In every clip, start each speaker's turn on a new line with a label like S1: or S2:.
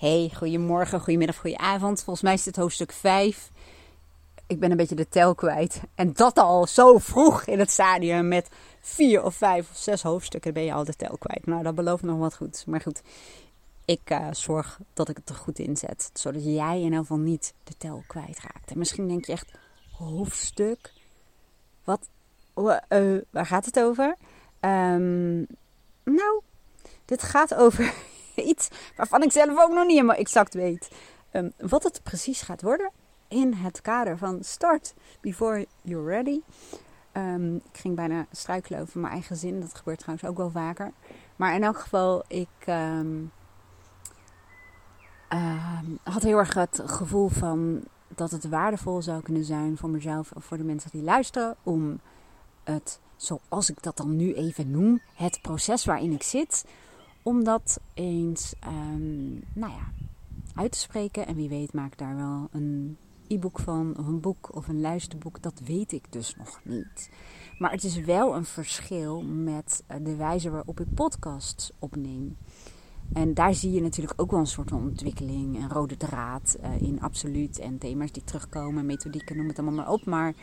S1: Hey, goedemorgen, goedemiddag, goedenavond. Volgens mij is dit hoofdstuk 5. Ik ben een beetje de tel kwijt. En dat al zo vroeg in het stadium met vier of vijf of zes hoofdstukken ben je al de tel kwijt. Nou, dat belooft nog wat goed. Maar goed, ik uh, zorg dat ik het er goed in zet. Zodat jij in ieder geval niet de tel kwijtraakt. En misschien denk je echt, hoofdstuk? Wat? Uh, waar gaat het over? Um, nou, dit gaat over iets waarvan ik zelf ook nog niet helemaal exact weet. Um, wat het precies gaat worden in het kader van Start Before You're Ready. Um, ik ging bijna struikelen over mijn eigen zin. Dat gebeurt trouwens ook wel vaker. Maar in elk geval, ik um, had heel erg het gevoel van dat het waardevol zou kunnen zijn voor mezelf of voor de mensen die luisteren. Om het, zoals ik dat dan nu even noem, het proces waarin ik zit om dat eens um, nou ja, uit te spreken. En wie weet maak ik daar wel een e-book van, of een boek of een luisterboek. Dat weet ik dus nog niet. Maar het is wel een verschil met eh, de wijze waarop ik podcasts opneem. En daar zie je natuurlijk ook wel een soort van ontwikkeling, een rode draad uh, in absoluut. En thema's die terugkomen, methodieken, noem het allemaal maar op. Maar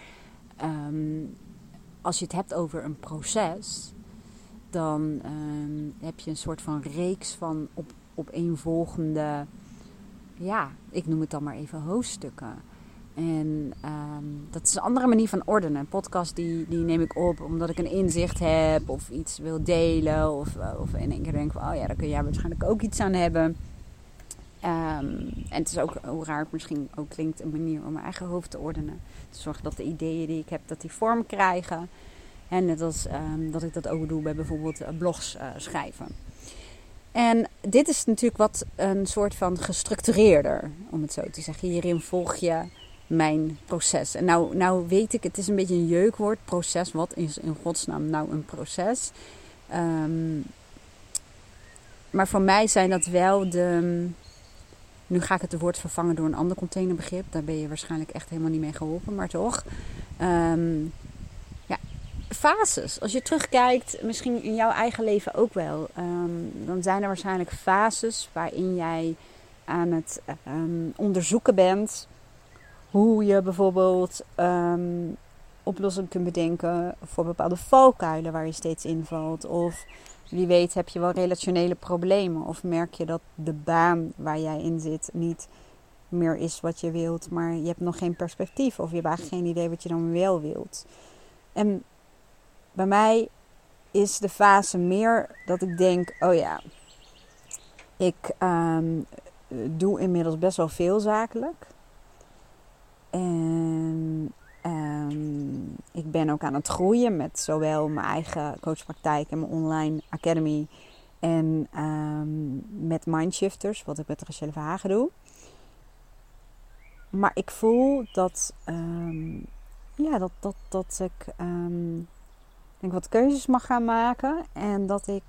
S1: um, als je het hebt over een proces, dan um, heb je een soort van reeks van op, opeenvolgende, ja, ik noem het dan maar even hoofdstukken. En um, dat is een andere manier van ordenen. Een podcast die, die neem ik op omdat ik een inzicht heb of iets wil delen. Of, of in één keer denk oh ja, daar kun jij waarschijnlijk ook iets aan hebben. Um, en het is ook, hoe raar het misschien ook klinkt, een manier om mijn eigen hoofd te ordenen. Te zorgen dat de ideeën die ik heb, dat die vorm krijgen. En net als um, dat ik dat ook doe bij bijvoorbeeld uh, blogs uh, schrijven. En dit is natuurlijk wat een soort van gestructureerder, om het zo te zeggen. Hierin volg je mijn proces. En nou, nou weet ik, het is een beetje een jeukwoord, proces. Wat is in godsnaam nou een proces? Um, maar voor mij zijn dat wel de. Nu ga ik het woord vervangen door een ander containerbegrip. Daar ben je waarschijnlijk echt helemaal niet mee geholpen, maar toch. Um, fases. Als je terugkijkt, misschien in jouw eigen leven ook wel, um, dan zijn er waarschijnlijk fases waarin jij aan het um, onderzoeken bent hoe je bijvoorbeeld um, oplossingen kunt bedenken voor bepaalde valkuilen waar je steeds invalt. Of wie weet heb je wel relationele problemen. Of merk je dat de baan waar jij in zit niet meer is wat je wilt, maar je hebt nog geen perspectief. Of je hebt eigenlijk geen idee wat je dan wel wilt. En bij mij is de fase meer dat ik denk: oh ja, ik um, doe inmiddels best wel veel zakelijk. En um, ik ben ook aan het groeien met zowel mijn eigen coachpraktijk en mijn online academy. En um, met Mindshifters, wat ik met Rachel Verhagen doe. Maar ik voel dat, ja, dat, dat, dat ik denk wat keuzes mag gaan maken. En dat ik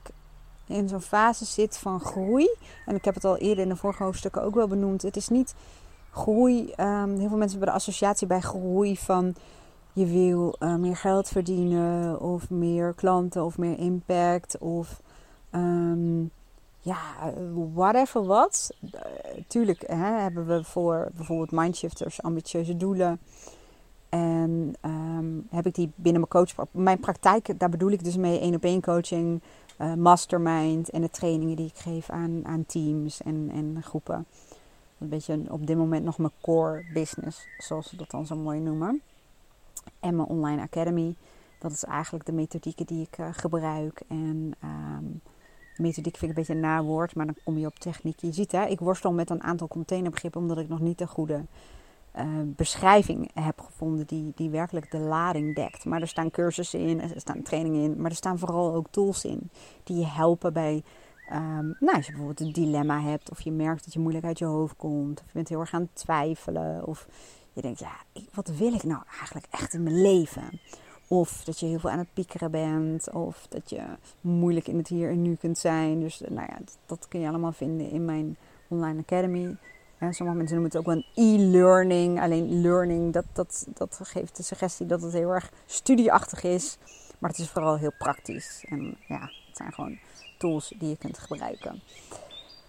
S1: in zo'n fase zit van groei. En ik heb het al eerder in de vorige hoofdstukken ook wel benoemd. Het is niet groei. Um, heel veel mensen hebben de associatie bij groei van je wil uh, meer geld verdienen of meer klanten of meer impact of um, ja, whatever wat. Uh, tuurlijk hè, hebben we voor bijvoorbeeld mindshifters ambitieuze doelen. En um, heb ik die binnen mijn coach, mijn praktijk, daar bedoel ik dus mee één op één coaching, uh, mastermind en de trainingen die ik geef aan, aan teams en, en groepen. Een beetje op dit moment nog mijn core business, zoals ze dat dan zo mooi noemen. En mijn online academy. Dat is eigenlijk de methodieken die ik uh, gebruik. En um, methodiek vind ik een beetje een nawoord, maar dan kom je op techniek. Je ziet hè, ik worstel met een aantal containerbegrippen omdat ik nog niet de goede uh, beschrijving heb gevonden die, die werkelijk de lading dekt. Maar er staan cursussen in, er staan trainingen in, maar er staan vooral ook tools in die je helpen bij. Um, nou, als je bijvoorbeeld een dilemma hebt, of je merkt dat je moeilijk uit je hoofd komt, of je bent heel erg aan het twijfelen, of je denkt, ja, wat wil ik nou eigenlijk echt in mijn leven? Of dat je heel veel aan het piekeren bent, of dat je moeilijk in het hier en nu kunt zijn. Dus nou ja, dat kun je allemaal vinden in mijn online academy. Ja, sommige mensen noemen het ook wel een e-learning. Alleen learning, dat, dat, dat geeft de suggestie dat het heel erg studieachtig is. Maar het is vooral heel praktisch. En ja, het zijn gewoon tools die je kunt gebruiken.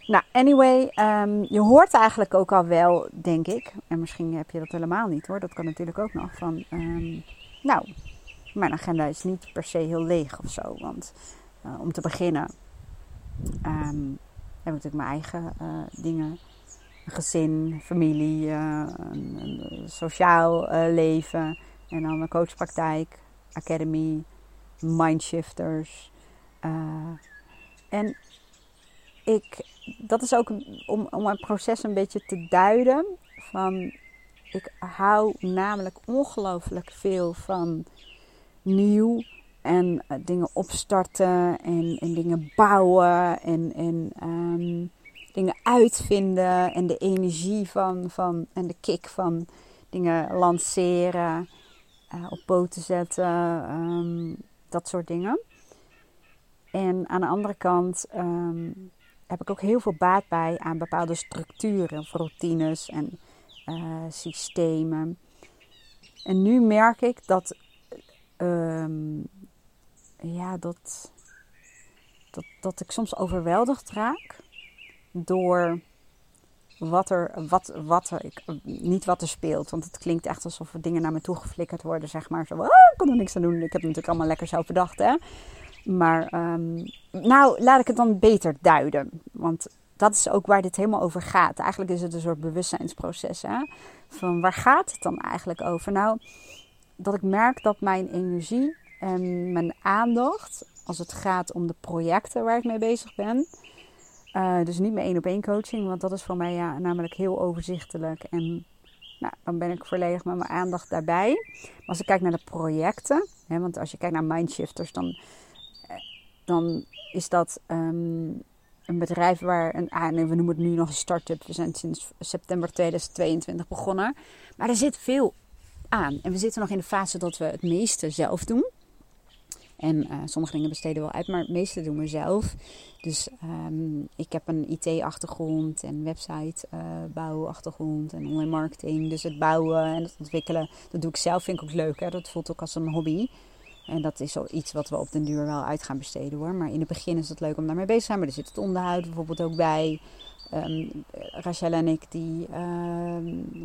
S1: Nou, anyway, ehm, je hoort eigenlijk ook al wel, denk ik. En misschien heb je dat helemaal niet hoor. Dat kan natuurlijk ook nog. Van, ehm, nou, mijn agenda is niet per se heel leeg of zo. Want uh, om te beginnen um, heb ik natuurlijk mijn eigen uh, dingen. Gezin, familie, uh, een, een sociaal leven. En dan mijn coachpraktijk, academy, mindshifters. en ik, dat is ook om, om een proces een beetje te duiden. Van, ik hou namelijk ongelooflijk veel van nieuw en dingen opstarten en, en, dingen bouwen en, en um, dingen uitvinden en de energie van, van en de kick van dingen lanceren, uh, op poten zetten, um, dat soort dingen. En aan de andere kant um, heb ik ook heel veel baat bij aan bepaalde structuren routines en uh, systemen. En nu merk ik dat, um, ja, dat, dat, dat ik soms overweldigd raak door wat er, wat, wat ik, niet wat er speelt. Want het klinkt echt alsof er dingen naar me toe geflikkerd worden, zeg maar. Zo, ah, ik kan er niks aan doen. Ik heb het natuurlijk allemaal lekker zelf bedacht, hè. Maar um, nou, laat ik het dan beter duiden. Want dat is ook waar dit helemaal over gaat. Eigenlijk is het een soort bewustzijnsproces. Hè? Van waar gaat het dan eigenlijk over? Nou, dat ik merk dat mijn energie en mijn aandacht, als het gaat om de projecten waar ik mee bezig ben. Uh, dus niet mijn één op één coaching, want dat is voor mij ja, namelijk heel overzichtelijk. En nou, dan ben ik volledig met mijn aandacht daarbij. Maar als ik kijk naar de projecten, hè, want als je kijkt naar mindshifters, dan dan is dat um, een bedrijf waar een, ah, we noemen het nu nog een start-up. We zijn sinds september 2022 begonnen. Maar er zit veel aan. En we zitten nog in de fase dat we het meeste zelf doen. En uh, sommige dingen besteden wel uit, maar het meeste doen we zelf. Dus um, ik heb een IT-achtergrond en website-bouwachtergrond uh, en online marketing. Dus het bouwen en het ontwikkelen, dat doe ik zelf, vind ik ook leuk. Hè? Dat voelt ook als een hobby. En dat is iets wat we op den duur wel uit gaan besteden hoor. Maar in het begin is het leuk om daarmee bezig te zijn. Maar er zit het onderhoud bijvoorbeeld ook bij. Um, Rachel en ik die uh,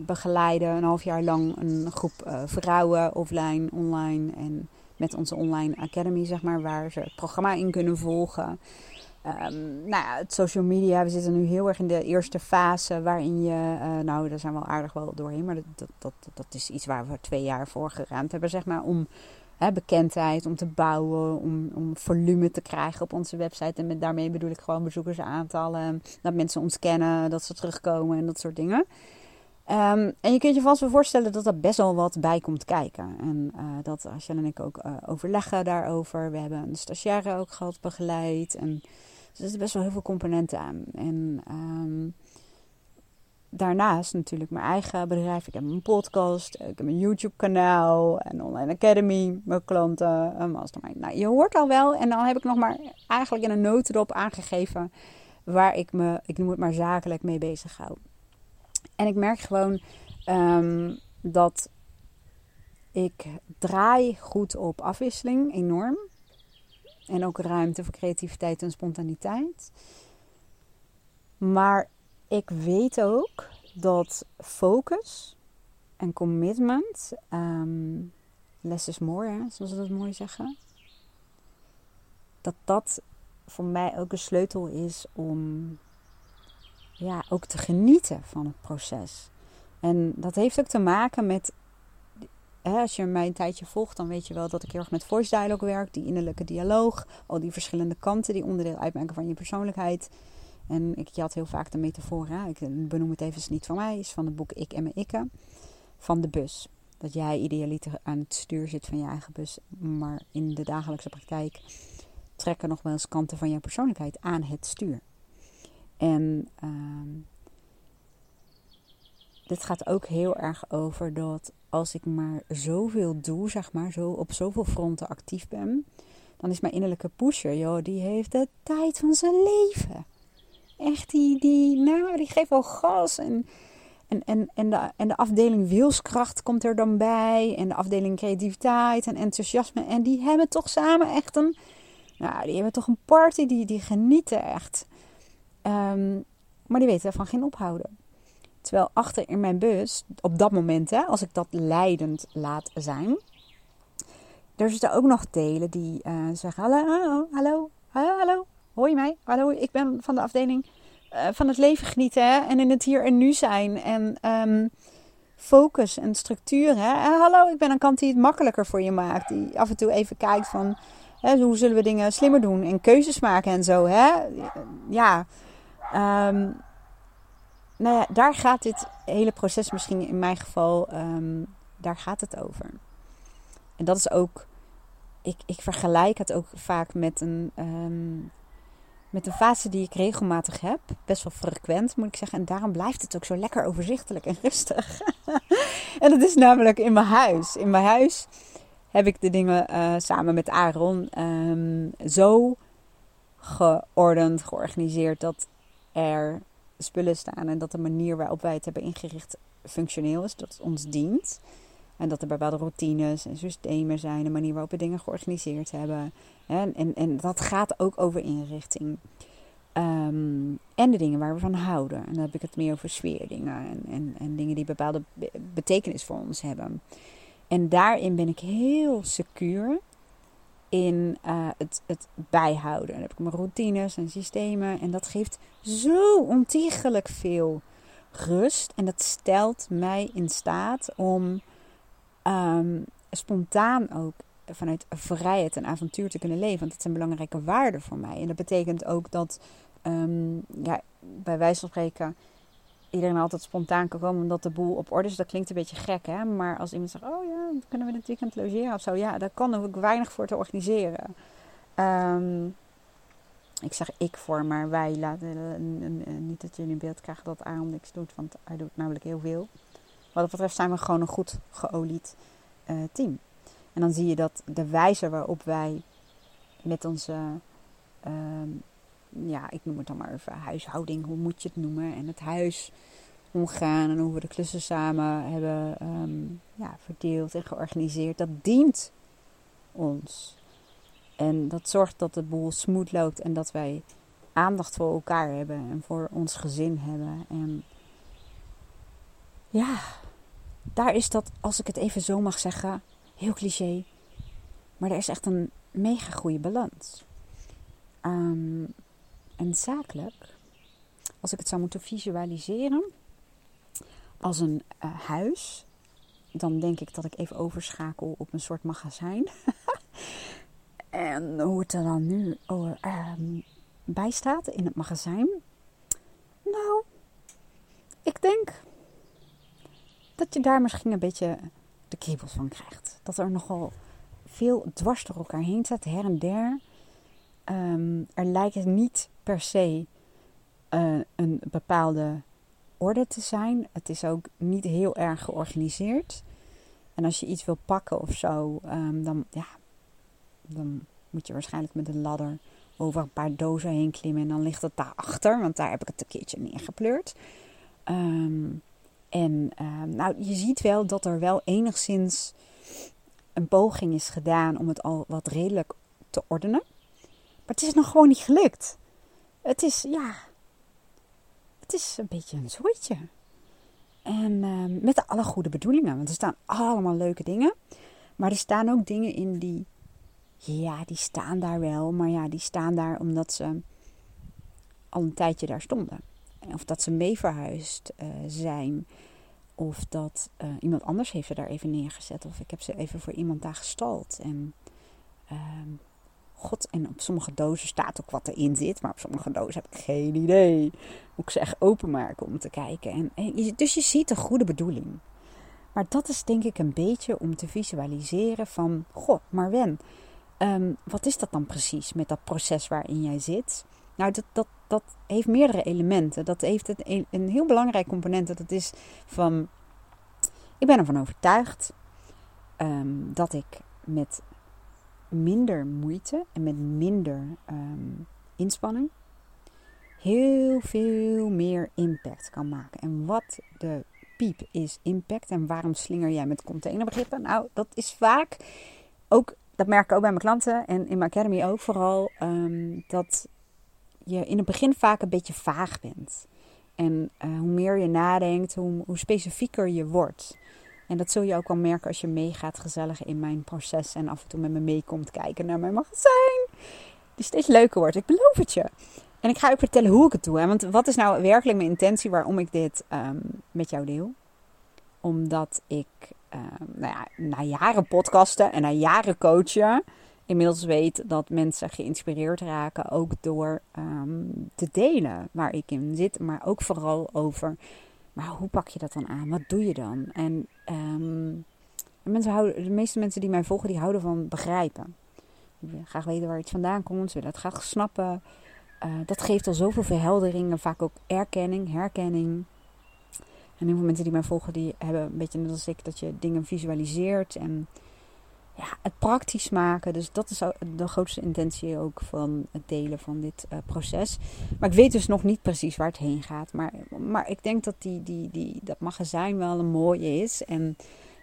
S1: begeleiden een half jaar lang een groep uh, vrouwen offline, online en met onze online academy zeg maar, waar ze het programma in kunnen volgen. Um, nou ja, het social media, we zitten nu heel erg in de eerste fase waarin je, uh, nou daar zijn we al aardig wel doorheen, maar dat, dat, dat, is iets waar we twee jaar voor geraamd hebben zeg maar, om hè, bekendheid, om te bouwen, om, om volume te krijgen op onze website. En met, daarmee bedoel ik gewoon bezoekersaantallen, dat mensen ons kennen, dat ze terugkomen en dat soort dingen. Um, en je kunt je vast wel voorstellen dat er best wel wat bij komt kijken. En uh, dat Asjan en ik ook uh, overleggen daarover. We hebben een stagiaire ook gehad, begeleid. En dus er zitten best wel heel veel componenten aan. En um, daarnaast natuurlijk mijn eigen bedrijf. Ik heb een podcast, ik heb een YouTube kanaal, een online academy, mijn klanten, een mastermind. Nou, je hoort al wel. En dan heb ik nog maar eigenlijk in een notendop aangegeven waar ik me, ik noem het maar zakelijk mee bezig hou. En ik merk gewoon um, dat ik draai goed op afwisseling, enorm. En ook ruimte voor creativiteit en spontaniteit. Maar ik weet ook dat focus en commitment, um, less is more, hè, zoals ze dat mooi zeggen, dat dat voor mij ook een sleutel is om ja, ook te genieten van het proces. En dat heeft ook te maken met, hè, als je mij een tijdje volgt, dan weet je wel dat ik heel erg met voice dialogue werk, die innerlijke dialoog, al die verschillende kanten die onderdeel uitmaken van je persoonlijkheid. En ik had heel vaak de metafoor, ik benoem het even niet van mij, is van het boek Ik en mijn Ikke, van de bus. Dat jij idealiter aan het stuur zit van je eigen bus, maar in de dagelijkse praktijk trekken nog wel eens kanten van jouw persoonlijkheid aan het stuur. En uh, dit gaat ook heel erg over dat als ik maar zoveel doe, zeg maar, zo op zoveel fronten actief ben, dan is mijn innerlijke pusher, joh, die heeft de tijd van zijn leven echt die, die, nou, die geeft wel gas. En, en, en, en, de, en de afdeling wilskracht komt er dan bij. En de afdeling creativiteit en enthousiasme. En die hebben toch samen echt een, nou, die hebben toch een party, die, die genieten echt. Um, Maar die weten van geen ophouden. Terwijl achter in mijn bus, op dat moment, hè, als ik dat leidend laat zijn, er zitten ook nog delen die uh, zeggen: hallo, hallo, hallo, hallo, hallo, hoor je mij? Hallo, ik ben van de afdeling uh, van het leven genieten hè? en in het hier en nu zijn. En um, focus en structuur. Hè? En hallo, ik ben een kant die het makkelijker voor je maakt. Die af en toe even kijkt van hoe zullen we dingen slimmer doen en keuzes maken en zo. Hè? Ja, um, nou ja, daar gaat dit hele proces misschien in mijn geval, um, daar gaat het over. En dat is ook, ik, ik vergelijk het ook vaak met een, um, met een fase die ik regelmatig heb. Best wel frequent moet ik zeggen. En daarom blijft het ook zo lekker overzichtelijk en rustig. en dat is namelijk in mijn huis. In mijn huis heb ik de dingen uh, samen met Aaron zo geordend, georganiseerd dat er spullen staan en dat de manier waarop wij het hebben ingericht functioneel is, dat het ons dient. En dat er bepaalde routines en systemen zijn, de manier waarop we dingen georganiseerd hebben. En, en, en dat gaat ook over inrichting. Um, en de dingen waar we van houden. En dan heb ik het meer over sfeerdingen en, en, en dingen die bepaalde betekenis voor ons hebben. En daarin ben ik heel secuur in uh, het, het bijhouden. Dan heb ik mijn routines en systemen. En dat geeft zo ontiegelijk veel rust. En dat stelt mij in staat om um, spontaan ook vanuit vrijheid en avontuur te kunnen leven. Want dat zijn belangrijke waarden voor mij. En dat betekent ook dat, um, ja, bij wijze van spreken, iedereen altijd spontaan kan komen omdat de boel op orde is. Dat klinkt een beetje gek, hè? Maar als iemand zegt, oh ja, kunnen we dit weekend logeren of zo? Ja, daar kan ook weinig voor te organiseren. Um, ik zeg ik voor, maar wij laten niet dat jullie in beeld krijgen dat Aaron niks doet, want hij doet namelijk heel veel. Wat dat betreft zijn we gewoon een goed geolied uh, team. En dan zie je dat de wijze waarop wij met onze, uh, ja, ik noem het dan maar even huishouding, hoe moet je het noemen, en het huis omgaan en hoe we de klussen samen hebben um, ja, verdeeld en georganiseerd, dat dient ons. En dat zorgt dat de boel smooth loopt en dat wij aandacht voor elkaar hebben en voor ons gezin hebben. En ja, daar is dat, als ik het even zo mag zeggen, heel cliché. Maar er is echt een mega goede balans. Um, en zakelijk, als ik het zou moeten visualiseren als een uh, huis, dan denk ik dat ik even overschakel op een soort magazijn. en hoe het er dan nu oh, um, bij staat in het magazijn. Nou, ik denk dat je daar misschien een beetje de kriebels van krijgt. Dat er nogal veel dwars door elkaar heen staat, her en der. Um, er lijkt niet per se uh, een bepaalde orde te zijn. Het is ook niet heel erg georganiseerd. En als je iets wil pakken of zo, um, dan, ja, dan moet je waarschijnlijk met een ladder over een paar dozen heen klimmen. En dan ligt het daarachter, want daar heb ik het een keertje neergepleurd. Um, en nou, je ziet wel dat er wel enigszins een poging is gedaan om het al wat redelijk te ordenen. Maar het is nog gewoon niet gelukt. Het is, ja, het is een beetje een zooitje. En uh, met alle goede bedoelingen, want er staan allemaal leuke dingen. Maar er staan ook dingen in die, ja, die staan daar wel. Maar ja, die staan daar omdat ze al een tijdje daar stonden. Of dat ze mee verhuisd uh, zijn. Of dat uh, iemand anders heeft ze daar even neergezet. Of ik heb ze even voor iemand daar gestald. En uh, god, en op sommige dozen staat ook wat erin zit. Maar op sommige dozen heb ik geen idee. Moet ik ze echt openmaken om te kijken. En, dus je ziet een goede bedoeling. Maar dat is denk ik een beetje om te visualiseren van... Goh, maar Wen, um, wat is dat dan precies met dat proces waarin jij zit? Nou, dat, dat, dat heeft meerdere elementen. Dat heeft een, een heel belangrijk component. Dat is van. Ik ben ervan overtuigd um, dat ik met minder moeite en met minder um, inspanning heel veel meer impact kan maken. En wat de piep is impact en waarom slinger jij met containerbegrippen? Nou, dat is vaak ook, dat merk ik ook bij mijn klanten en in mijn academy ook vooral, um, dat je in het begin vaak een beetje vaag bent. En uh, hoe meer je nadenkt, hoe, hoe specifieker je wordt. En dat zul je ook wel merken als je meegaat gezellig in mijn proces en af en toe met me meekomt kijken naar mijn magazijn. Die steeds leuker wordt, ik beloof het je. En ik ga je vertellen hoe ik het doe. Hè? Want wat is nou werkelijk mijn intentie waarom ik dit um, met jou deel? Omdat ik um, nou ja, na jaren podcasten en na jaren coachen inmiddels weet dat mensen geïnspireerd raken. Ook door um, te delen waar ik in zit. Maar ook vooral over, maar hoe pak je dat dan aan? Wat doe je dan? En mensen houden, de meeste mensen die mij volgen, die houden van begrijpen. Die graag weten waar iets vandaan komt. Willen het graag snappen. Uh, dat geeft al zoveel verhelderingen. Vaak ook erkenning, herkenning. En heel veel mensen die mij volgen, die hebben een beetje net als ik, dat je dingen visualiseert en ja, het praktisch maken. Dus dat is de grootste intentie ook van het delen van dit uh, proces. Maar ik weet dus nog niet precies waar het heen gaat. Maar, maar ik denk dat die, die, die, dat magazijn wel een mooie is. En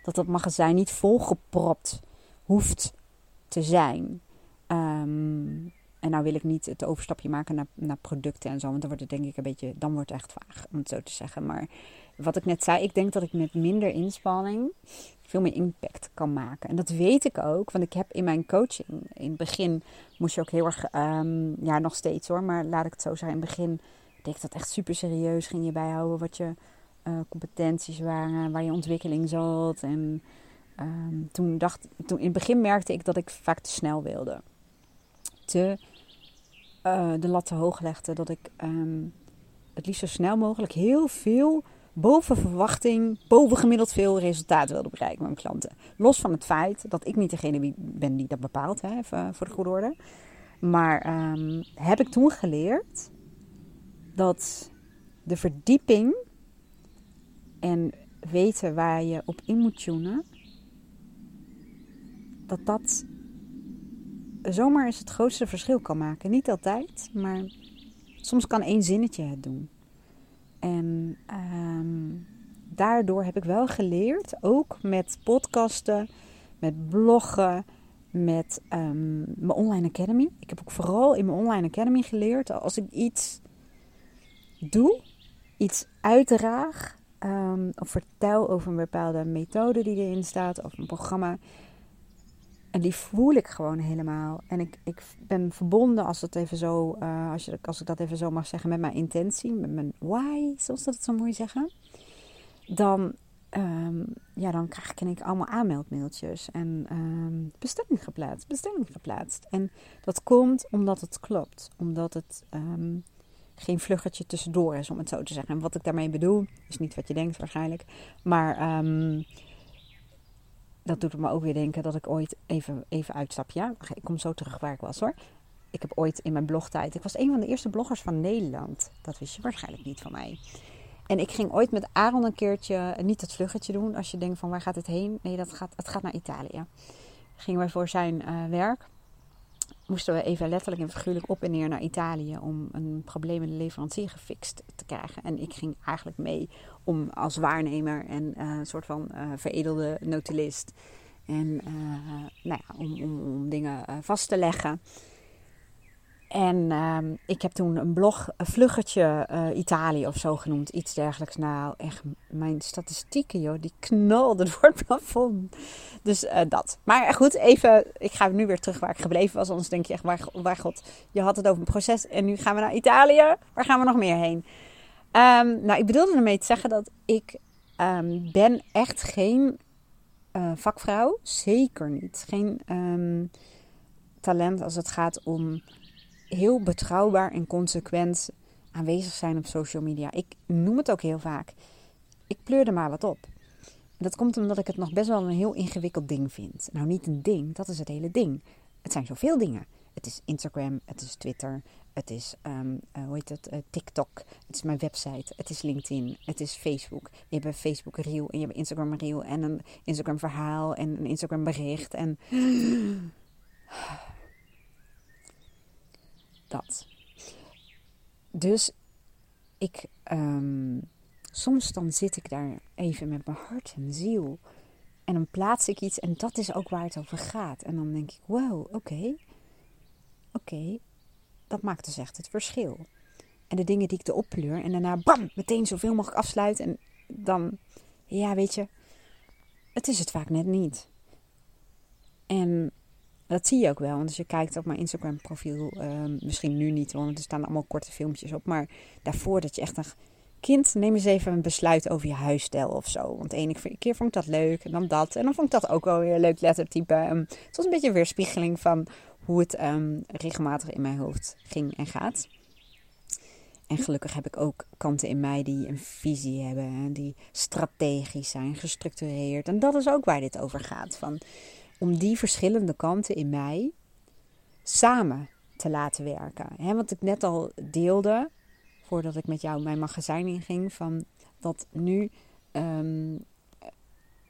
S1: dat dat magazijn niet volgepropt hoeft te zijn. Um, en nou wil ik niet het overstapje maken naar, naar producten en zo. Want dan wordt het denk ik een beetje, dan wordt het echt vaag, om het zo te zeggen. Maar wat ik net zei, ik denk dat ik met minder inspanning veel meer impact kan maken. En dat weet ik ook, want ik heb in mijn coaching, in het begin moest je ook heel erg, um, ja nog steeds hoor, maar laat ik het zo zeggen, in het begin deed ik dat echt super serieus. Ging je bijhouden wat je uh, competenties waren, waar je ontwikkeling zat. En um, toen dacht, toen in het begin merkte ik dat ik vaak te snel wilde. Te uh, de lat te hoog legde. Dat ik um, het liefst zo snel mogelijk heel veel boven verwachting, boven gemiddeld veel resultaat wilde bereiken met mijn klanten. Los van het feit dat ik niet degene ben die dat bepaalt, hè, even voor de goede orde. Maar um, heb ik toen geleerd dat de verdieping en weten waar je op in moet tunen, dat dat zomaar eens het grootste verschil kan maken. Niet altijd, maar soms kan één zinnetje het doen. En um, daardoor heb ik wel geleerd, ook met podcasten, met bloggen, met um, mijn online academy. Ik heb ook vooral in mijn online academy geleerd, als ik iets doe, iets uitdraag, um, of vertel over een bepaalde methode die erin staat, of een programma, en die voel ik gewoon helemaal. En ik, ik ben verbonden, als, het even zo, uh, als, je, als ik dat even zo mag zeggen, met mijn intentie, met mijn why, zoals dat het zo mooi zeggen. Dan, um, ja, dan krijg ik, ik allemaal aanmeldmailtjes en um, bestelling geplaatst, bestelling geplaatst. En dat komt omdat het klopt. Omdat het um, geen vluggetje tussendoor is, om het zo te zeggen. En wat ik daarmee bedoel, is niet wat je denkt waarschijnlijk. Maar... Dat doet me ook weer denken dat ik ooit even, even uitstap. Ja, ik kom zo terug waar ik was hoor. Ik heb ooit in mijn blogtijd. Ik was een van de eerste bloggers van Nederland. Dat wist je waarschijnlijk niet van mij. En ik ging ooit met Aaron een keertje niet het vluggetje doen. Als je denkt van waar gaat het heen? Nee, dat gaat, het gaat naar Italië. Gingen wij voor zijn uh, werk. Moesten we even letterlijk en figuurlijk op en neer naar Italië. Om een probleem in de leverancier gefixt te krijgen. En ik ging eigenlijk mee om als waarnemer en uh, een soort van uh, veredelde notulist. En uh, nou om, om dingen vast te leggen. En ehm, ik heb toen een blog, een vluggertje Italië of zo genoemd. Iets dergelijks. Nou, echt mijn statistieken, joh, die knalden door het plafond. Dus dat. Maar goed, even, ik ga nu weer terug waar ik gebleven was. Anders denk je echt, waar, waar god, je had het over een proces. En nu gaan we naar Italië. Waar gaan we nog meer heen? Um, nou, ik bedoelde ermee te zeggen dat ik um, ben echt geen uh, vakvrouw. Zeker niet. Geen talent als het gaat om heel betrouwbaar en consequent aanwezig zijn op social media. Ik noem het ook heel vaak. Ik pleur er maar wat op. Dat komt omdat ik het nog best wel een heel ingewikkeld ding vind. Nou, niet een ding, dat is het hele ding. Het zijn zoveel dingen. Het is Instagram, het is Twitter, het is, um, uh, hoe heet het, uh, TikTok. Het is mijn website. Het is LinkedIn. Het is Facebook. Je hebt een Facebook reel en je hebt Instagram reel en een Instagram verhaal en een Instagram bericht. En dat. Dus ik, um, soms dan zit ik daar even met mijn hart en ziel. En dan plaats ik iets en dat is ook waar het over gaat. En dan denk ik, wow, oké. Oké, dat maakt dus echt het verschil. En de dingen die ik erop pleur. En daarna bam, meteen zoveel mogelijk afsluiten. En dan, ja, weet je, het is het vaak net niet. En dat zie je ook wel. Want als je kijkt op mijn Instagram profiel, ehm, misschien nu niet, want er staan allemaal korte filmpjes op. Maar daarvoor dat je echt een kind, neem eens even een besluit over je huisstijl of zo. Want de ene keer vond ik dat leuk en dan dat. En dan vond ik dat ook wel weer leuk lettertype. Um, het was een beetje een weerspiegeling van hoe het ehm, regelmatig in mijn hoofd ging en gaat. En gelukkig heb ik ook kanten in mij die een visie hebben, die strategisch zijn, gestructureerd. En dat is ook waar dit over gaat. Van, om die verschillende kanten in mij samen te laten werken. He, wat ik net al deelde, voordat ik met jou mijn magazijn inging, van dat nu um,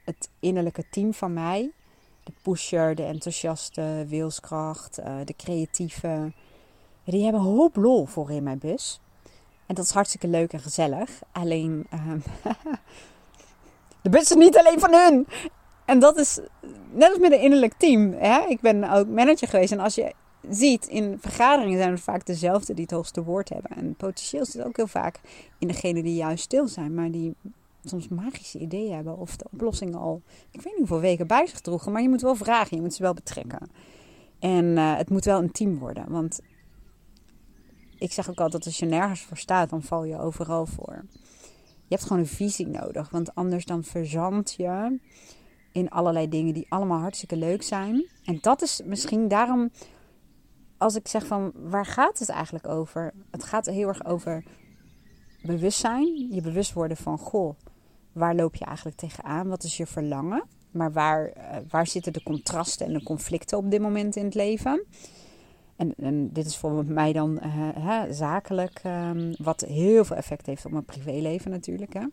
S1: het innerlijke team van mij, de pusher, de enthousiaste, wilskracht, uh, de creatieve, die hebben een hoop lol voor in mijn bus. En dat is hartstikke leuk en gezellig. Alleen, um, de bus is niet alleen van hun. En dat is net als met een innerlijk team. Hè? Ik ben ook manager geweest. En als je ziet, in vergaderingen zijn het vaak dezelfde die het hoogste woord hebben. En potentieel zit ook heel vaak in degene die juist stil zijn, maar die soms magische ideeën hebben of de oplossing al, ik weet niet hoeveel weken bij zich droegen. Maar je moet wel vragen, je moet ze wel betrekken. En uh, het moet wel een team worden. Want ik zeg ook altijd, als je nergens voor staat, dan val je overal voor. Je hebt gewoon een visie nodig, want anders dan verzand je in allerlei dingen die allemaal hartstikke leuk zijn. En dat is misschien daarom, als ik zeg van waar gaat het eigenlijk over? Het gaat heel erg over bewustzijn. Je bewust worden van, goh, waar loop je eigenlijk tegenaan? Wat is je verlangen? Maar waar, uh, waar zitten de contrasten en de conflicten op dit moment in het leven? En, en dit is voor mij dan uh, hè, zakelijk, um, wat heel veel effect heeft op mijn privéleven natuurlijk. Hè.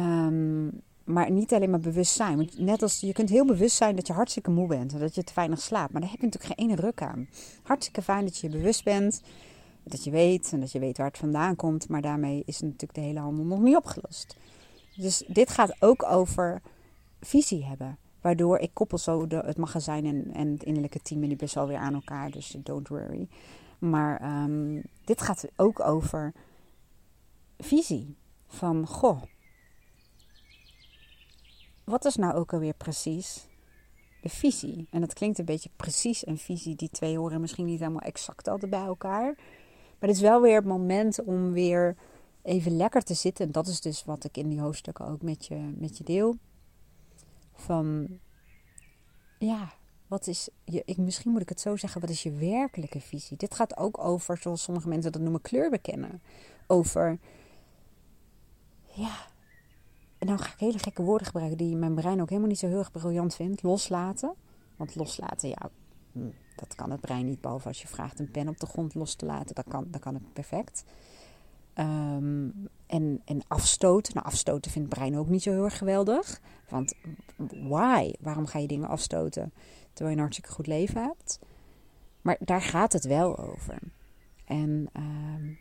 S1: Um, maar niet alleen maar bewust zijn. Want net als je kunt heel bewust zijn dat je hartstikke moe bent en dat je te weinig slaapt. Maar daar heb je natuurlijk geen ene ruk aan. Hartstikke fijn dat je bewust bent. Dat je weet en dat je weet waar het vandaan komt. Maar daarmee is natuurlijk de hele handel nog niet opgelost. Dus dit gaat ook over visie hebben. Waardoor ik koppel zo het magazijn en, en het innerlijke team en die best wel weer aan elkaar. Dus don't worry. Maar um, dit gaat ook over visie. Van goh, wat is nou ook alweer precies de visie? En dat klinkt een beetje precies een visie. Die twee horen misschien niet helemaal exact altijd bij elkaar. Maar het is wel weer het moment om weer even lekker te zitten. En dat is dus wat ik in die hoofdstukken ook met je, met je deel. Van ja, wat is je, ik, misschien moet ik het zo zeggen, wat is je werkelijke visie? Dit gaat ook over, zoals sommige mensen dat noemen, kleur bekennen. Over ja, en nou ga ik hele gekke woorden gebruiken die mijn brein ook helemaal niet zo heel erg briljant vindt. Loslaten. Want loslaten, ja, hm, dat kan het brein niet. Behalve als je vraagt een pen op de grond los te laten. Dat kan, dat kan het perfect. Um, en, en afstoten. Nou, afstoten vindt het brein ook niet zo heel erg geweldig. Want why? Waarom ga je dingen afstoten terwijl je een hartstikke goed leven hebt? Maar daar gaat het wel over. En um,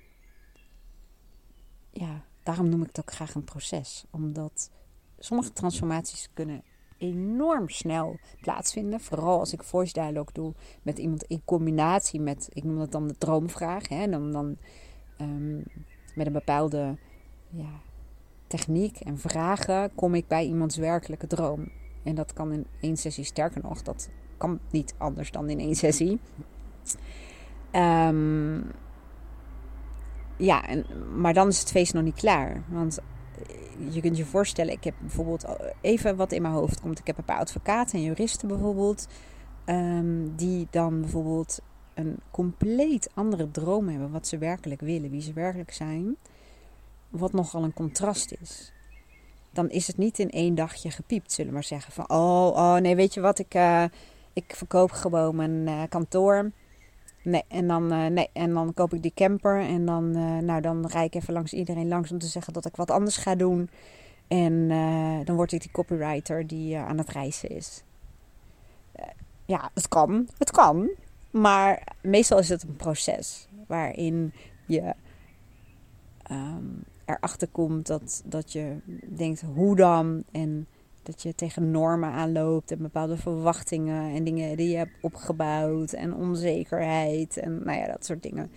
S1: ja, daarom noem ik het ook graag een proces. Omdat sommige transformaties kunnen enorm snel plaatsvinden. Vooral als ik voice dialogue doe met iemand in combinatie met, ik noem dat dan de droomvraag. Hè? Dan, dan um, met een bepaalde ja, techniek en vragen kom ik bij iemands werkelijke droom. En dat kan in één sessie, sterker nog, dat kan niet anders dan in één sessie. Um, ja, en, maar dan is het feest nog niet klaar. Want eh, je kunt je voorstellen, ik heb bijvoorbeeld even wat in mijn hoofd komt. Ik heb een paar advocaten en juristen bijvoorbeeld. Um, die dan bijvoorbeeld een compleet andere droom hebben. Wat ze werkelijk willen, wie ze werkelijk zijn. Wat nogal een contrast is. Dan is het niet in één dagje gepiept, zullen we maar zeggen. Van, oh, oh nee, weet je wat, ik, uh, ik verkoop gewoon mijn kantoor. Nee, en dan, uh, nee, en dan koop ik die camper en dan, uh, nou, dan rijd ik even langs iedereen langs om te zeggen dat ik wat anders ga doen. En uh, dan word ik die copywriter die aan het reizen is. ja, het kan. Het kan. Maar meestal is het een proces waarin je um, erachter komt dat, dat je denkt hoe dan en dat je tegen normen aanloopt en bepaalde verwachtingen en dingen die je hebt opgebouwd en onzekerheid en nou ja, dat soort dingen.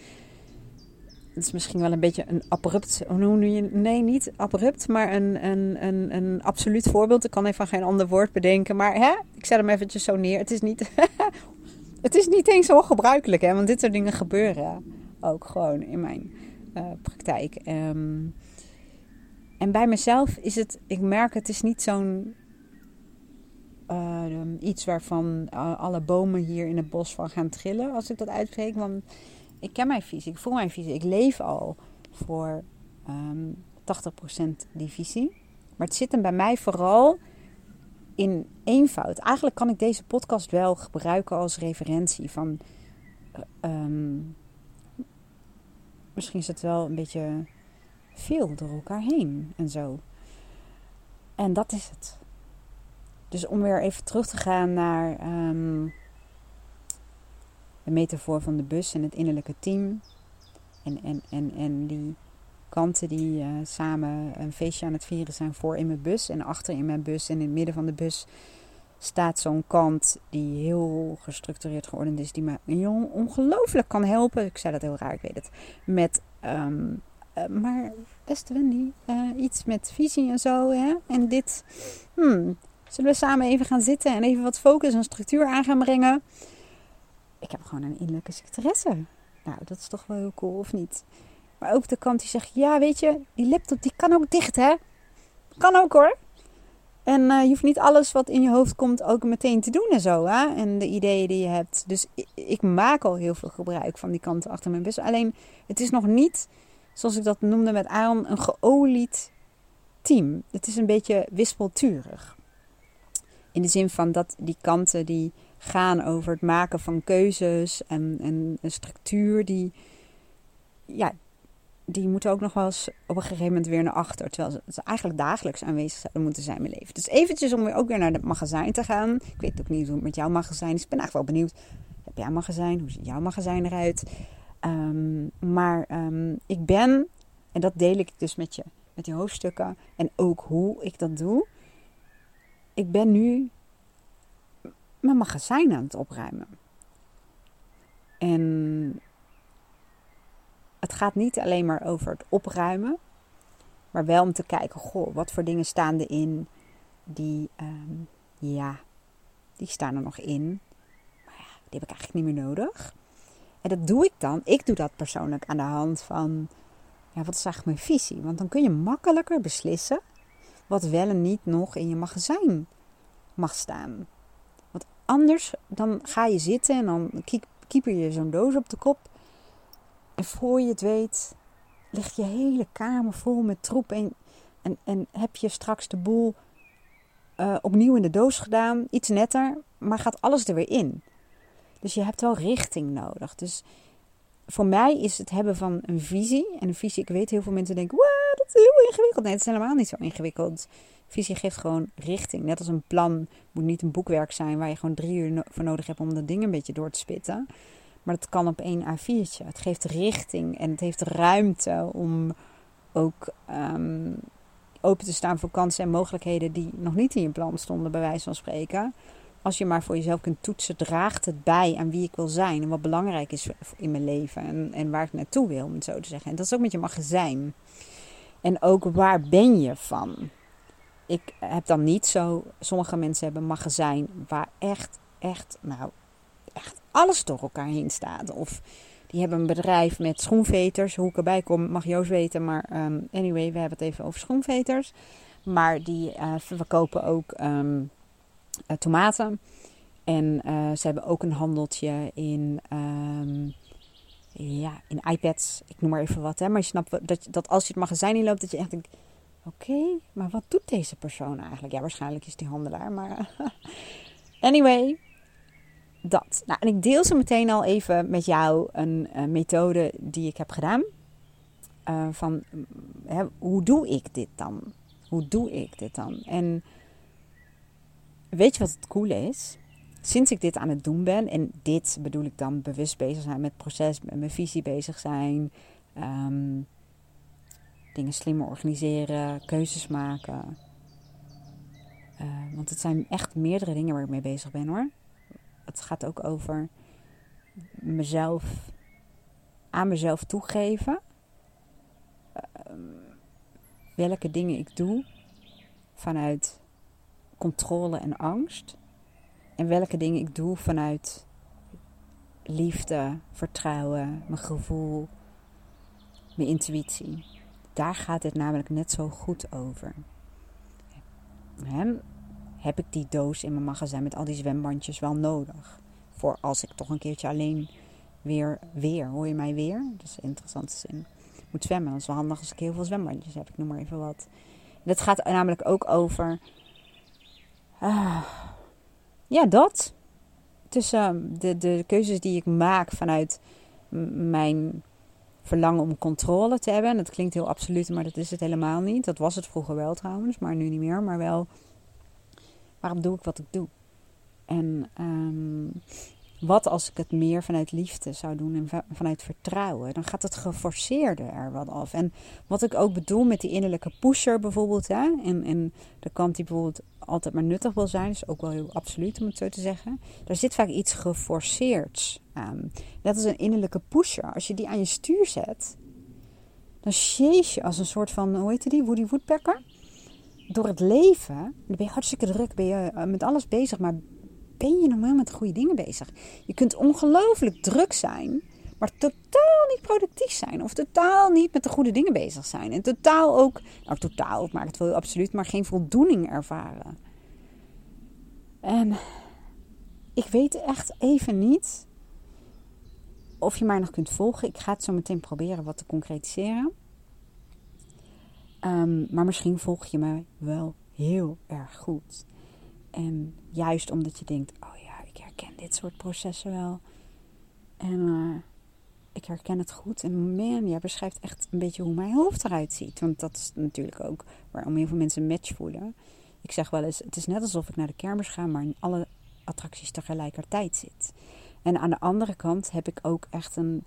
S1: het is misschien wel een beetje een abrupt, hoe noem je Nee, niet abrupt, maar een, een, een, een absoluut voorbeeld. Ik kan even geen ander woord bedenken, maar hè, ik zet hem eventjes zo neer. Het is niet, het is niet eens zo gebruikelijk, hè, want dit soort dingen gebeuren ook gewoon in mijn uh, praktijk. Um, en bij mezelf is het, ik merk het is niet zo'n uh, iets waarvan uh, alle bomen hier in het bos van gaan trillen als ik dat uitspreek. Want ik ken mijn visie, ik voel mijn visie. Ik leef al voor um, ehm, 80% die visie. Maar het zit hem bij mij vooral in eenvoud. Eigenlijk kan ik deze podcast wel gebruiken als referentie van. Um, misschien is het wel een beetje veel door elkaar heen en zo. En dat is het. Dus om weer even terug te gaan naar um, de metafoor van de bus en het innerlijke team. En, en, en, en die kanten die uh, samen een feestje aan het vieren zijn voor in mijn bus. En achter in mijn bus en in het midden van de bus staat zo'n kant die heel gestructureerd geordend is. Die me ongelooflijk kan helpen. Ik zei dat heel raar, ik weet het. Met uh, maar beste Wendy, uh, iets met visie en zo. Hè? En dit, hmm, zullen we samen even gaan zitten en even wat focus en structuur aan gaan brengen? Ik heb gewoon een innerlijke secretaresse. Nou, dat is toch wel heel cool, of niet? Maar ook de kant die zegt, ja, weet je, die laptop die kan ook dicht, hè? Kan ook hoor. En uh, je hoeft niet alles wat in je hoofd komt ook meteen te doen en zo. Hè? En de ideeën die je hebt. Dus ik, ik maak al heel veel gebruik van die kanten achter mijn bus. Alleen het is nog niet zoals ik dat noemde met Aaron, een geolied team. Het is een beetje wispelturig. In de zin van dat die kanten die gaan over het maken van keuzes en, en een structuur, die, ja, die moeten ook nog wel eens op een gegeven moment weer naar achter. Terwijl ze eigenlijk dagelijks aanwezig zouden moeten zijn in mijn leven. Dus eventjes om weer ook weer naar het magazijn te gaan. Ik weet ook niet hoe het met jouw magazijn is. Ik ben eigenlijk wel benieuwd. Heb jij een magazijn? Hoe ziet jouw magazijn eruit? Um, maar um, ik ben, en dat deel ik dus met je, met die hoofdstukken en ook hoe ik dat doe. Ik ben nu mijn magazijn aan het opruimen. En het gaat niet alleen maar over het opruimen, maar wel om te kijken, goh, wat voor dingen staan erin die, um, ja, die staan er nog in. Maar ja, die heb ik eigenlijk niet meer nodig. En dat doe ik dan. Ik doe dat persoonlijk aan de hand van, ja, wat is eigenlijk mijn visie? Want dan kun je makkelijker beslissen wat wel en niet nog in je magazijn mag staan. Want anders dan ga je zitten en dan keeper je zo'n doos op de kop. En voor je het weet, ligt je hele kamer vol met troep. En, en, en heb je straks de boel uh, opnieuw in de doos gedaan. Iets netter, maar gaat alles er weer in. Dus je hebt wel richting nodig. Dus voor mij is het hebben van een visie. En een visie, ik weet heel veel mensen denken, wow, dat is heel ingewikkeld. Nee, het is helemaal niet zo ingewikkeld. Visie geeft gewoon richting. Net als een plan moet niet een boekwerk zijn waar je gewoon drie uur voor nodig hebt om dat ding een beetje door te spitten. Maar het kan op één A4'tje. Het geeft richting en het heeft ruimte om ook um, open te staan voor kansen en mogelijkheden die nog niet in je plan stonden, bij wijze van spreken als je maar voor jezelf kunt toetsen, draagt het bij aan wie ik wil zijn en wat belangrijk is in mijn leven en, en waar ik naartoe wil, om het zo te zeggen. En dat is ook met je magazijn. En ook waar ben je van? Ik heb dan niet zo, sommige mensen hebben een magazijn waar echt, echt, nou, echt alles door elkaar heen staat. Of die hebben een bedrijf met schoenveters. Hoe ik erbij kom, mag Joost weten. Maar um, anyway, we hebben het even over schoenveters. Maar die uh, verkopen ook um, uh, tomaten. En uh, ze hebben ook een handeltje in, um, ja, in iPads. Ik noem maar even wat. Hè. Maar je snapt dat, dat als je het magazijn inloopt, dat je echt denkt... Oké, maar wat doet deze persoon eigenlijk? Ja, waarschijnlijk is die handelaar, maar... anyway, dat. Nou, en ik deel zo meteen al even met jou een, een methode die ik heb gedaan. Van, hè, hoe doe ik dit dan? Hoe doe ik dit dan? En weet je wat het coole is? Sinds ik dit aan het doen ben, en dit bedoel ik dan bewust bezig zijn met het proces, met mijn visie bezig zijn, ehm, dingen slimmer organiseren, keuzes maken. Uh, want het zijn echt meerdere dingen waar ik mee bezig ben hoor. Het gaat ook over mezelf aan mezelf toegeven welke dingen ik doe vanuit controle en angst. En welke dingen ik doe vanuit liefde, vertrouwen, mijn gevoel, mijn intuïtie. Daar gaat het namelijk net zo goed over. heb ik die doos in mijn magazijn met al die zwembandjes wel nodig? Voor als ik toch een keertje alleen weer, weer, hoor je mij weer? Dat is een interessante zin. Moet zwemmen, dat is wel handig als ik heel veel zwembandjes heb, ik noem maar even wat. Dat gaat namelijk ook over, uh, ja dat, tussen de, de keuzes die ik maak vanuit mijn verlangen om controle te hebben. dat klinkt heel absoluut, maar dat is het helemaal niet. Dat was het vroeger wel trouwens, maar nu niet meer. Maar wel, waarom doe ik wat ik doe? En um, wat als ik het meer vanuit liefde zou doen en vanuit vertrouwen? Dan gaat het geforceerde er wat af. En wat ik ook bedoel met die innerlijke pusher bijvoorbeeld. Hè, en, en de kant die bijvoorbeeld altijd maar nuttig wil zijn. Is ook wel heel absoluut om het zo te zeggen. Daar zit vaak iets geforceerds aan. Net als een innerlijke pusher. Als je die aan je stuur zet. Dan chase je als een soort van, hoe heet die, Woody Woodpecker? Door het leven. Dan ben je hartstikke druk. Ben je eh, met alles bezig. Maar ben je normaal met goede dingen bezig? Je kunt ongelooflijk druk zijn, maar totaal niet productief zijn. Of totaal niet met de goede dingen bezig zijn. En totaal ook, nou totaal, ik maak het wel absoluut, maar geen voldoening ervaren. En ik weet echt even niet of je mij nog kunt volgen. Ik ga het zo meteen proberen wat te concretiseren. Ehm, maar misschien volg je mij wel heel erg goed. En juist omdat je denkt, oh ja, ik herken dit soort processen wel. En uh, ik herken het goed. En man, jij beschrijft echt een beetje hoe mijn hoofd eruit ziet. Want dat is natuurlijk ook waarom heel veel mensen een match voelen. Ik zeg wel eens, het is net alsof ik naar de kermis ga, maar in alle attracties tegelijkertijd zit. En aan de andere kant heb ik ook echt een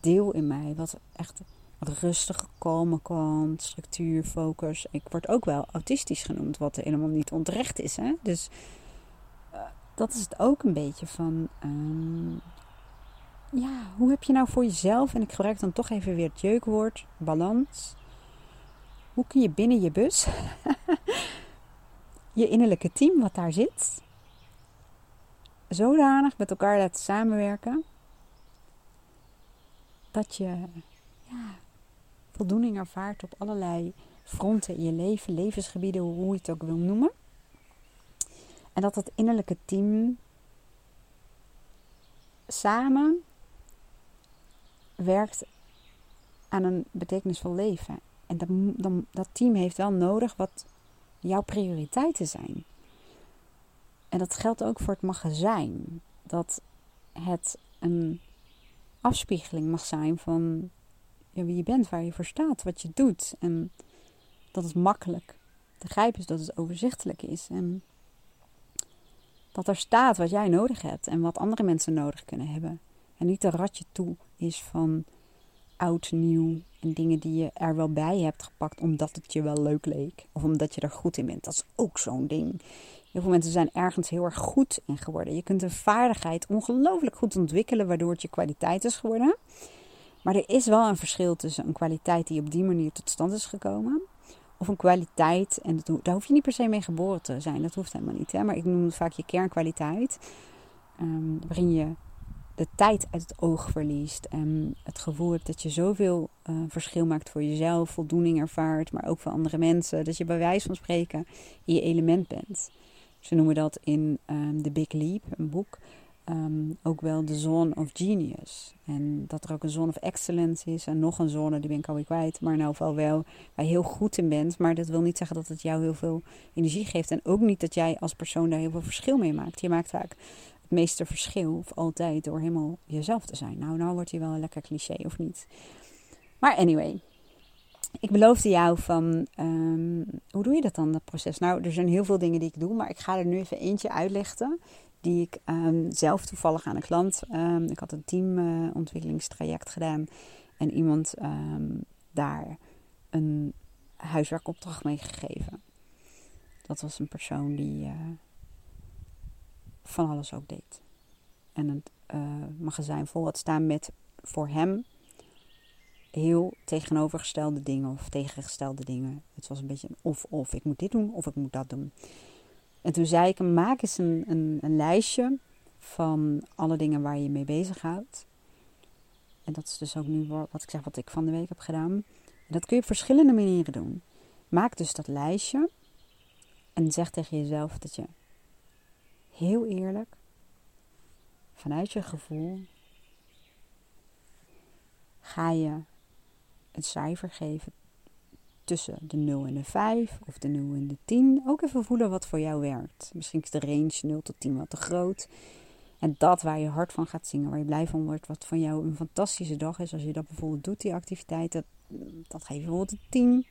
S1: deel in mij wat echt rustig komen komt, structuur, focus. Ik word ook wel autistisch genoemd, wat helemaal niet onterecht is. Hè? Dus uh, dat is het ook een beetje van. Um, ja, hoe heb je nou voor jezelf, en ik gebruik dan toch even weer het jeukwoord, balans. Hoe kun je binnen je bus, je innerlijke team wat daar zit, zodanig met elkaar laten samenwerken dat je ja, voldoening ervaart op allerlei fronten in je leven, levensgebieden, hoe je het ook wil noemen. En dat dat innerlijke team samen werkt aan een betekenisvol leven. En dat, dat team heeft wel nodig wat jouw prioriteiten zijn. En dat geldt ook voor het magazijn. Dat het een afspiegeling mag zijn van ja, wie je bent, waar je voor staat, wat je doet. En dat het makkelijk te grijpen is, dat het overzichtelijk is. En dat er staat wat jij nodig hebt en wat andere mensen nodig kunnen hebben. En niet een ratje toe is van oud, nieuw en dingen die je er wel bij hebt gepakt omdat het je wel leuk leek. Of omdat je er goed in bent. Dat is ook zo'n ding. Heel veel mensen zijn ergens heel erg goed in geworden. Je kunt een vaardigheid ongelooflijk goed ontwikkelen waardoor het je kwaliteit is geworden. Maar er is wel een verschil tussen een kwaliteit die op die manier tot stand is gekomen. Of een kwaliteit, en dat, daar hoef je niet per se mee geboren te zijn. Dat hoeft helemaal niet. Hè? Maar ik noem het vaak je kernkwaliteit. Um, waarin je de tijd uit het oog verliest. En het gevoel hebt dat je zoveel uh, verschil maakt voor jezelf. Voldoening ervaart, maar ook voor andere mensen. Dat je bij wijze van spreken in je element bent. Ze noemen dat in um, The Big Leap, een boek. Ehm, ook wel de zone of genius. En dat er ook een zone of excellence is. En nog een zone, die ben ik alweer kwijt. Maar nou geval wel waar je heel goed in bent. Maar dat wil niet zeggen dat het jou heel veel energie geeft. En ook niet dat jij als persoon daar heel veel verschil mee maakt. Je maakt vaak het meeste verschil, of altijd, door helemaal jezelf te zijn. Nou, nou wordt hij wel een lekker cliché, of niet? Maar anyway, ik beloofde jou van, ehm, hoe doe je dat dan, dat proces? Nou, er zijn heel veel dingen die ik doe, maar ik ga er nu even eentje uitlichten die ik um, zelf toevallig aan een klant. Um, ik had een teamontwikkelingstraject uh, gedaan en iemand um, daar een huiswerkopdracht mee gegeven. Dat was een persoon die uh, van alles ook deed. En een uh, magazijn vol had staan met voor hem heel tegenovergestelde dingen of tegengestelde dingen. Het was een beetje een of-of. Ik moet dit doen of ik moet dat doen. En toen zei ik maak eens een, een, een lijstje van alle dingen waar je mee bezighoudt. En dat is dus ook nu wat ik zeg, wat ik van de week heb gedaan. En dat kun je op verschillende manieren doen. Maak dus dat lijstje en zeg tegen jezelf dat je heel eerlijk, vanuit je gevoel, ga je een cijfer geven tussen de 0 en de 5 of de 0 en de 10. Ook even voelen wat voor jou werkt. Misschien is de range 0 tot 10 wat te groot. En dat waar je hart van gaat zingen, waar je blij van wordt, wat van jou een fantastische dag is. Als je dat bijvoorbeeld doet, die activiteit, dat, dat geef je bijvoorbeeld een 10.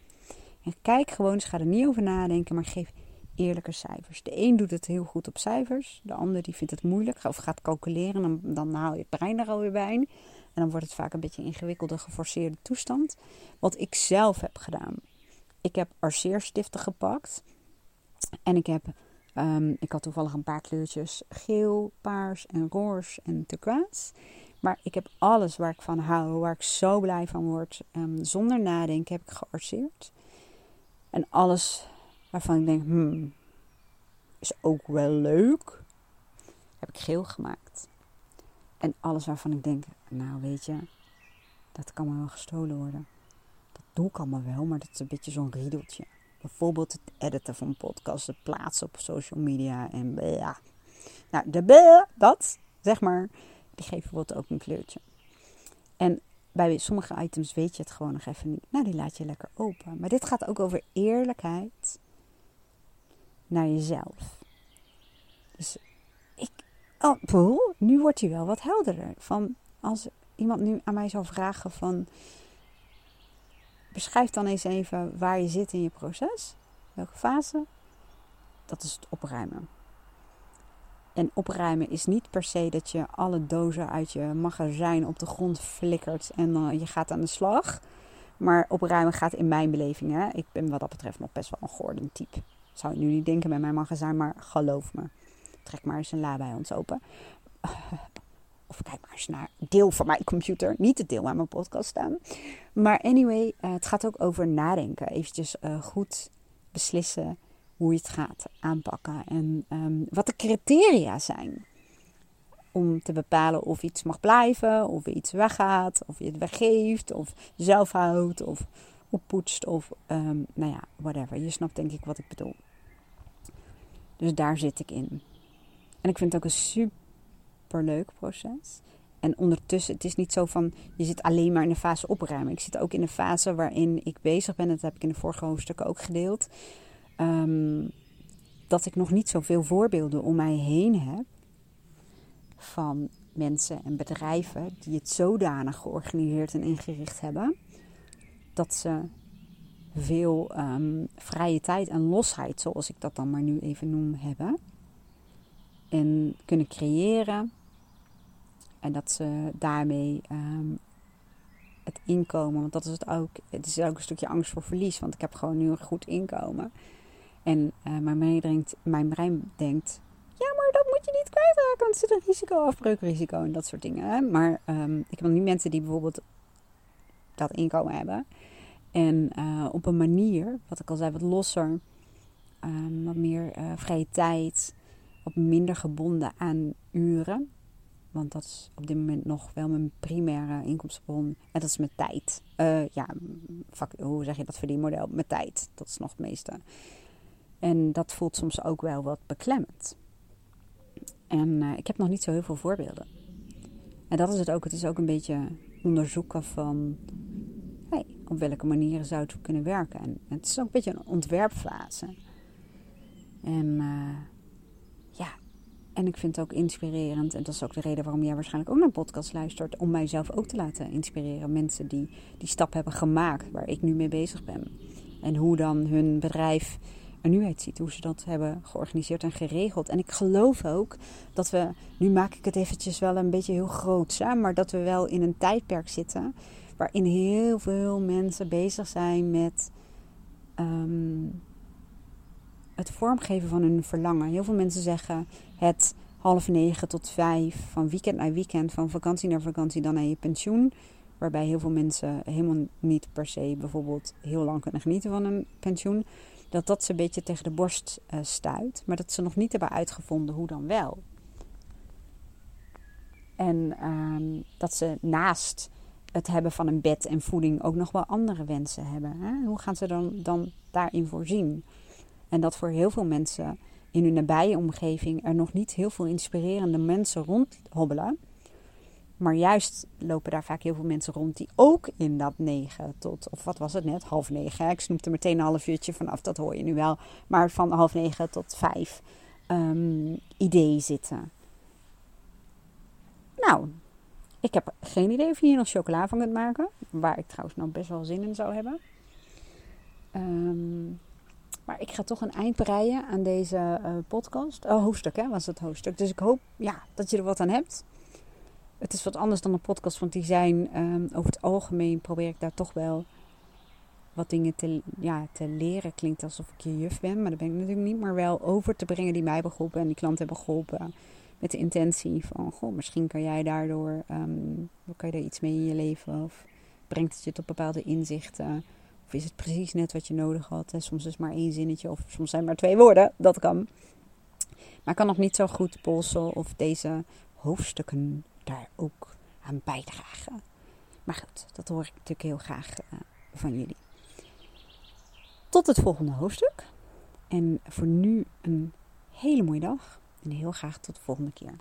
S1: En kijk gewoon, dus ga er niet over nadenken, maar geef eerlijke cijfers. De een doet het heel goed op cijfers, de ander die vindt het moeilijk of gaat calculeren. Dan, dan haal je het brein er alweer bij. En dan wordt het vaak een beetje een ingewikkelde, geforceerde toestand. Wat ik zelf heb gedaan. Ik heb arceerstiften gepakt. En ik heb, um, ik had toevallig een paar kleurtjes geel, paars en roze en turquoise. Maar ik heb alles waar ik van hou, waar ik zo blij van word, um, zonder nadenken heb ik gearceerd. En alles waarvan ik denk, hmm, is ook wel leuk, heb ik geel gemaakt. En alles waarvan ik denk, nou weet je, dat kan me wel gestolen worden. Dat doe ik allemaal wel, maar dat is een beetje zo'n riedeltje. Bijvoorbeeld het editen van podcasts, het plaatsen op social media en ja. Nou, de dat, zeg maar, die geven bijvoorbeeld ook een kleurtje. En bij sommige items weet je het gewoon nog even niet. Nou, die laat je lekker open. Maar dit gaat ook over eerlijkheid naar jezelf. Dus. Oh, nu wordt hij wel wat helderder. Van als iemand nu aan mij zou vragen van. Beschrijf dan eens even waar je zit in je proces. Welke fase? Dat is het opruimen. En opruimen is niet per se dat je alle dozen uit je magazijn op de grond flikkert en uh, je gaat aan de slag. Maar opruimen gaat in mijn beleving. Hè? Ik ben wat dat betreft nog best wel een Gordon type. Zou je nu niet denken bij mijn magazijn, maar geloof me. Trek maar eens een la bij ons open. Of kijk maar eens naar deel van mijn computer. Niet het deel waar mijn podcast staan. Maar anyway, uh, het gaat ook over nadenken. Eventjes uh, goed beslissen hoe je het gaat aanpakken. En um, wat de criteria zijn. Om te bepalen of iets mag blijven, of iets weggaat, of je het weggeeft, of zelf houdt, of oppoetst, of um, nou ja, whatever. Je snapt denk ik wat ik bedoel. Dus daar zit ik in. En ik vind het ook een super leuk proces. En ondertussen, het is niet zo van je zit alleen maar in de fase opruimen. Ik zit ook in de fase waarin ik bezig ben, dat heb ik in de vorige hoofdstukken ook gedeeld. Um, dat ik nog niet zoveel voorbeelden om mij heen heb van mensen en bedrijven die het zodanig georganiseerd en ingericht hebben dat ze veel um, vrije tijd en losheid, zoals ik dat dan maar nu even noem, hebben. En kunnen creëren. En dat ze daarmee um, het inkomen, want dat is het ook. Het is ook een stukje angst voor verlies, want ik heb gewoon nu een goed inkomen. En uh, mijn, brein denkt, mijn brein denkt, ja, maar dat moet je niet kwijtraken, want er zit een risico, afbreukrisico en dat soort dingen. Maar um, ik heb niet mensen die bijvoorbeeld dat inkomen hebben. En uh, op een manier, wat ik al zei, wat losser, um, wat meer uh, vrije tijd, wat minder gebonden aan uren. Want dat is op dit moment nog wel mijn primaire inkomstenbron. En dat is mijn tijd. Uh, ja, hoe zeg je dat verdienmodel? Met tijd. Dat is nog het meeste. En dat voelt soms ook wel wat beklemmend. En ik heb nog niet zo heel veel voorbeelden. En dat is het ook. Het is ook een beetje onderzoeken van hey, op welke manieren zou het kunnen werken. En het is ook een beetje een ontwerpfase. En ja, en ik vind het ook inspirerend. En dat is ook de reden waarom jij waarschijnlijk ook naar podcast luistert. Om mijzelf ook te laten inspireren. Mensen die die stap hebben gemaakt waar ik nu mee bezig ben. En hoe dan hun bedrijf er nu uitziet. Hoe ze dat hebben georganiseerd en geregeld. En ik geloof ook dat we, nu maak ik het eventjes wel een beetje heel groot, maar dat we wel in een tijdperk zitten waarin heel veel mensen bezig zijn met ehm, het vormgeven van hun verlangen. Heel veel mensen zeggen het half negen tot vijf, van weekend naar weekend, van vakantie naar vakantie, dan naar je pensioen. waarbij heel veel mensen helemaal niet per se bijvoorbeeld heel lang kunnen genieten van een pensioen, dat dat ze een beetje tegen de borst uh, stuit, maar dat ze nog niet hebben uitgevonden hoe dan wel. En ehm, dat ze naast het hebben van een bed en voeding ook nog wel andere wensen hebben. Hè? Hoe gaan ze dan, dan daarin voorzien? En dat voor heel veel mensen in hun nabije omgeving er nog niet heel veel inspirerende mensen rondhobbelen. Maar juist lopen daar vaak heel veel mensen rond die ook in dat negen tot, of wat was het net, half negen. Ik snoepte meteen een half uurtje vanaf, dat hoor je nu wel. Maar van half negen tot vijf um, idee zitten. Nou, ik heb geen idee of je hier nog chocola van kunt maken. Waar ik trouwens nou best wel zin in zou hebben. Um, maar ik ga toch een eind breien aan deze uh, podcast. Oh, hoofdstuk hè, was het hoofdstuk. Dus ik hoop ja, dat je er wat aan hebt. Het is wat anders dan een podcast, want die zijn um, over het algemeen probeer ik daar toch wel wat dingen te, ja, te leren. Klinkt alsof ik je juf ben, maar dat ben ik natuurlijk niet. Maar wel over te brengen die mij hebben geholpen en die klanten hebben geholpen. Met de intentie van, goh, misschien kan jij daardoor, um, kan je daar iets mee in je leven? Of brengt het je tot bepaalde inzichten? Of is het precies net wat je nodig had? En soms is maar één zinnetje of soms zijn maar twee woorden. Dat kan. Maar ik kan nog niet zo goed polsen of deze hoofdstukken daar ook aan bijdragen. Maar goed, dat hoor ik natuurlijk heel graag uh, van jullie. Tot het volgende hoofdstuk. En voor nu een hele mooie dag. En heel graag tot de volgende keer.